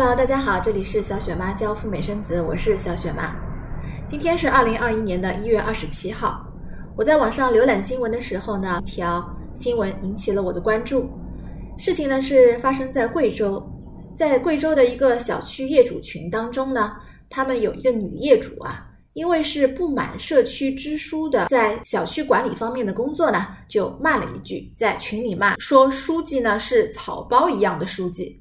Hello，大家好，这里是小雪妈教赴美生子，我是小雪妈。今天是二零二一年的一月二十七号，我在网上浏览新闻的时候呢，一条新闻引起了我的关注。事情呢是发生在贵州，在贵州的一个小区业主群当中呢，他们有一个女业主啊，因为是不满社区支书的在小区管理方面的工作呢，就骂了一句，在群里骂说书记呢是草包一样的书记。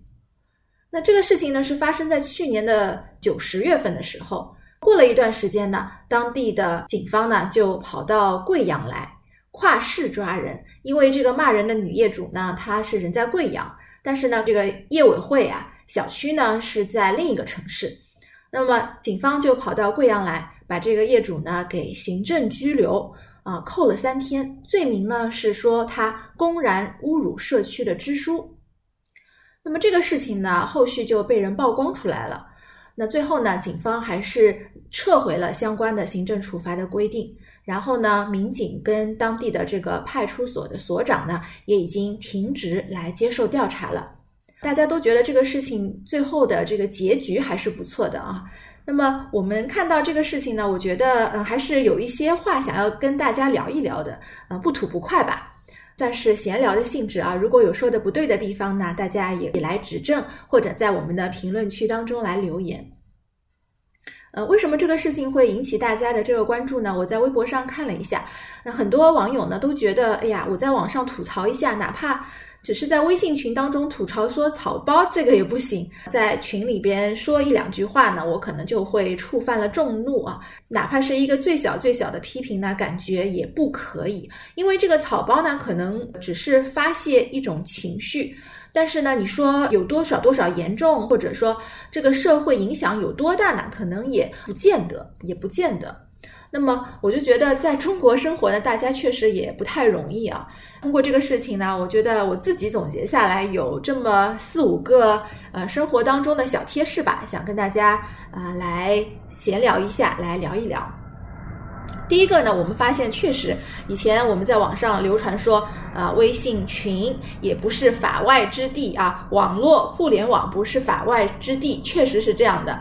那这个事情呢，是发生在去年的九十月份的时候。过了一段时间呢，当地的警方呢就跑到贵阳来跨市抓人，因为这个骂人的女业主呢，她是人在贵阳，但是呢，这个业委会啊，小区呢是在另一个城市。那么警方就跑到贵阳来，把这个业主呢给行政拘留啊，扣了三天，罪名呢是说他公然侮辱社区的支书。那么这个事情呢，后续就被人曝光出来了。那最后呢，警方还是撤回了相关的行政处罚的规定。然后呢，民警跟当地的这个派出所的所长呢，也已经停职来接受调查了。大家都觉得这个事情最后的这个结局还是不错的啊。那么我们看到这个事情呢，我觉得嗯，还是有一些话想要跟大家聊一聊的，呃，不吐不快吧。算是闲聊的性质啊，如果有说的不对的地方呢，大家也来指正，或者在我们的评论区当中来留言。呃，为什么这个事情会引起大家的这个关注呢？我在微博上看了一下，那很多网友呢都觉得，哎呀，我在网上吐槽一下，哪怕。只是在微信群当中吐槽说草包这个也不行，在群里边说一两句话呢，我可能就会触犯了众怒啊。哪怕是一个最小最小的批评呢，感觉也不可以，因为这个草包呢，可能只是发泄一种情绪，但是呢，你说有多少多少严重，或者说这个社会影响有多大呢？可能也不见得，也不见得。那么我就觉得，在中国生活呢，大家确实也不太容易啊。通过这个事情呢，我觉得我自己总结下来有这么四五个呃生活当中的小贴士吧，想跟大家啊来闲聊一下，来聊一聊。第一个呢，我们发现确实以前我们在网上流传说，呃，微信群也不是法外之地啊，网络互联网不是法外之地，确实是这样的。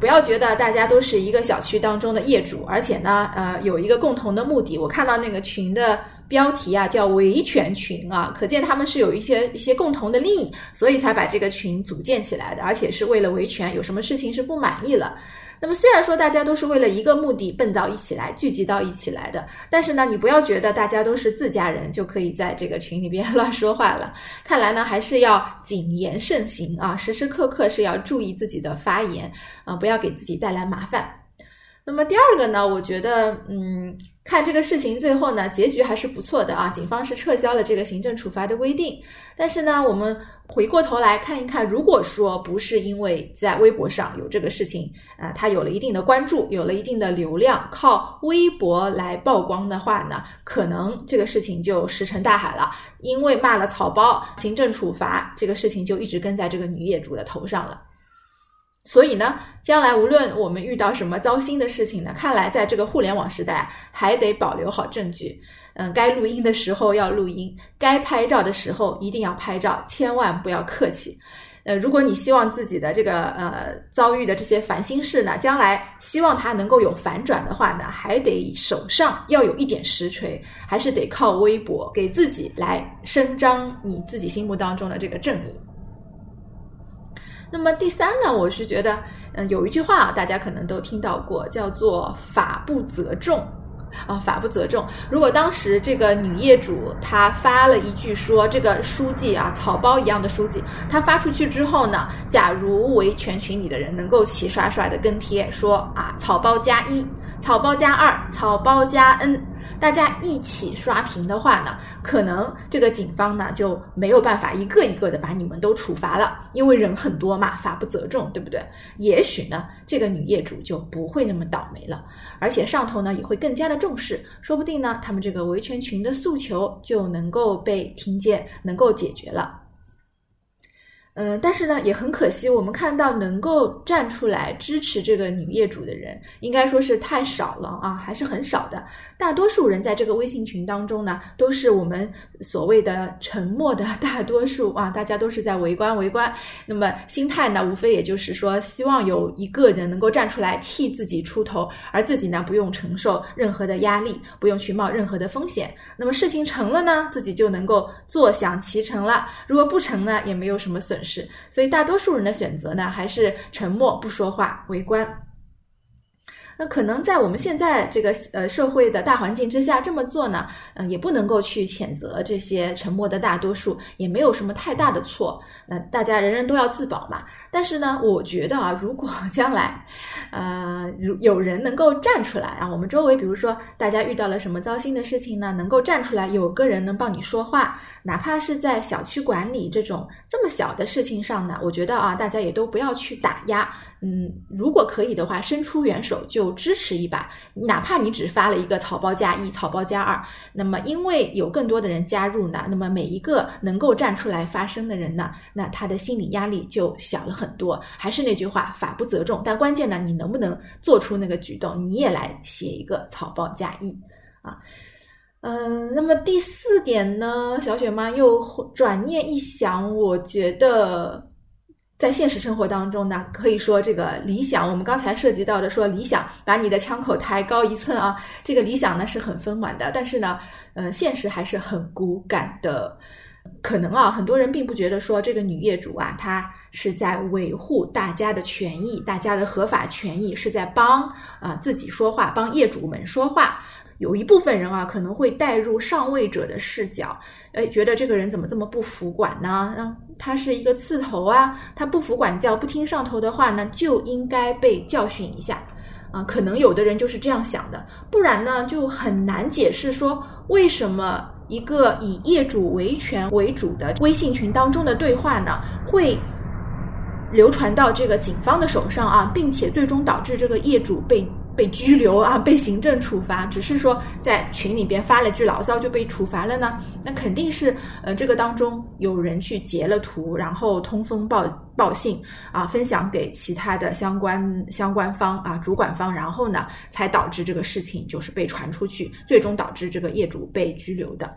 不要觉得大家都是一个小区当中的业主，而且呢，呃，有一个共同的目的。我看到那个群的标题啊，叫维权群啊，可见他们是有一些一些共同的利益，所以才把这个群组建起来的，而且是为了维权，有什么事情是不满意了。那么虽然说大家都是为了一个目的奔到一起来，聚集到一起来的，但是呢，你不要觉得大家都是自家人就可以在这个群里边乱说话了。看来呢，还是要谨言慎行啊，时时刻刻是要注意自己的发言啊，不要给自己带来麻烦。那么第二个呢，我觉得，嗯，看这个事情最后呢，结局还是不错的啊。警方是撤销了这个行政处罚的规定，但是呢，我们回过头来看一看，如果说不是因为在微博上有这个事情啊，它有了一定的关注，有了一定的流量，靠微博来曝光的话呢，可能这个事情就石沉大海了。因为骂了草包，行政处罚这个事情就一直跟在这个女业主的头上了。所以呢，将来无论我们遇到什么糟心的事情呢，看来在这个互联网时代，还得保留好证据。嗯，该录音的时候要录音，该拍照的时候一定要拍照，千万不要客气。呃，如果你希望自己的这个呃遭遇的这些烦心事呢，将来希望它能够有反转的话呢，还得手上要有一点实锤，还是得靠微博给自己来伸张你自己心目当中的这个正义。那么第三呢，我是觉得，嗯，有一句话啊，大家可能都听到过，叫做“法不责众”，啊，法不责众。如果当时这个女业主她发了一句说这个书记啊，草包一样的书记，她发出去之后呢，假如维权群里的人能够齐刷刷的跟帖说啊，草包加一，草包加二，草包加 n。大家一起刷屏的话呢，可能这个警方呢就没有办法一个一个的把你们都处罚了，因为人很多嘛，法不责众，对不对？也许呢，这个女业主就不会那么倒霉了，而且上头呢也会更加的重视，说不定呢，他们这个维权群的诉求就能够被听见，能够解决了。嗯，但是呢，也很可惜，我们看到能够站出来支持这个女业主的人，应该说是太少了啊，还是很少的。大多数人在这个微信群当中呢，都是我们所谓的沉默的大多数啊，大家都是在围观围观。那么心态呢，无非也就是说，希望有一个人能够站出来替自己出头，而自己呢，不用承受任何的压力，不用去冒任何的风险。那么事情成了呢，自己就能够坐享其成了；如果不成呢，也没有什么损。是，所以大多数人的选择呢，还是沉默不说话，围观。那可能在我们现在这个呃社会的大环境之下这么做呢，嗯，也不能够去谴责这些沉默的大多数，也没有什么太大的错。那大家人人都要自保嘛。但是呢，我觉得啊，如果 将来，呃，有有人能够站出来啊，我们周围比如说大家遇到了什么糟心的事情呢，能够站出来，有个人能帮你说话，哪怕是在小区管理这种这么小的事情上呢，我觉得啊，大家也都不要去打压。嗯，如果可以的话，伸出援手就支持一把，哪怕你只发了一个草包加一、草包加二，那么因为有更多的人加入呢，那么每一个能够站出来发声的人呢，那他的心理压力就小了很多。还是那句话，法不责众，但关键呢，你能不能做出那个举动？你也来写一个草包加一啊？嗯，那么第四点呢，小雪妈又转念一想，我觉得。在现实生活当中呢，可以说这个理想，我们刚才涉及到的说理想，把你的枪口抬高一寸啊，这个理想呢是很丰满的，但是呢，呃，现实还是很骨感的。可能啊，很多人并不觉得说这个女业主啊，她是在维护大家的权益，大家的合法权益，是在帮啊自己说话，帮业主们说话。有一部分人啊，可能会带入上位者的视角，哎，觉得这个人怎么这么不服管呢？嗯，他是一个刺头啊，他不服管教，不听上头的话呢，就应该被教训一下啊。可能有的人就是这样想的，不然呢，就很难解释说为什么一个以业主维权为主的微信群当中的对话呢，会流传到这个警方的手上啊，并且最终导致这个业主被。被拘留啊，被行政处罚，只是说在群里边发了句牢骚就被处罚了呢？那肯定是呃，这个当中有人去截了图，然后通风报报信啊，分享给其他的相关相关方啊，主管方，然后呢，才导致这个事情就是被传出去，最终导致这个业主被拘留的。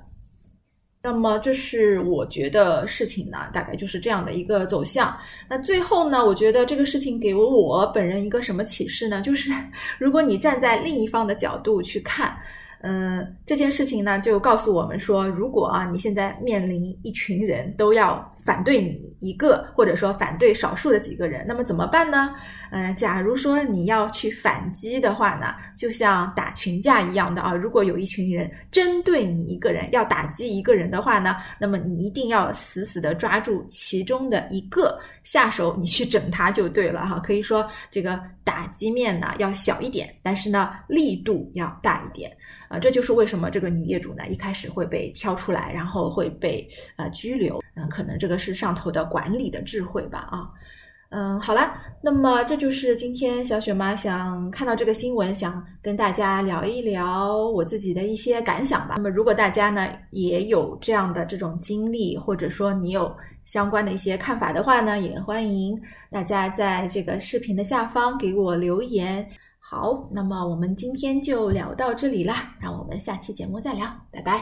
那么，这是我觉得事情呢，大概就是这样的一个走向。那最后呢，我觉得这个事情给我本人一个什么启示呢？就是 如果你站在另一方的角度去看。嗯，这件事情呢，就告诉我们说，如果啊，你现在面临一群人都要反对你一个，或者说反对少数的几个人，那么怎么办呢？嗯，假如说你要去反击的话呢，就像打群架一样的啊，如果有一群人针对你一个人要打击一个人的话呢，那么你一定要死死的抓住其中的一个下手，你去整他就对了哈。可以说这个打击面呢要小一点，但是呢力度要大一点。啊，这就是为什么这个女业主呢一开始会被挑出来，然后会被呃拘留。嗯，可能这个是上头的管理的智慧吧。啊，嗯，好了，那么这就是今天小雪妈想看到这个新闻，想跟大家聊一聊我自己的一些感想吧。那么如果大家呢也有这样的这种经历，或者说你有相关的一些看法的话呢，也欢迎大家在这个视频的下方给我留言。好，那么我们今天就聊到这里啦，让我们下期节目再聊，拜拜。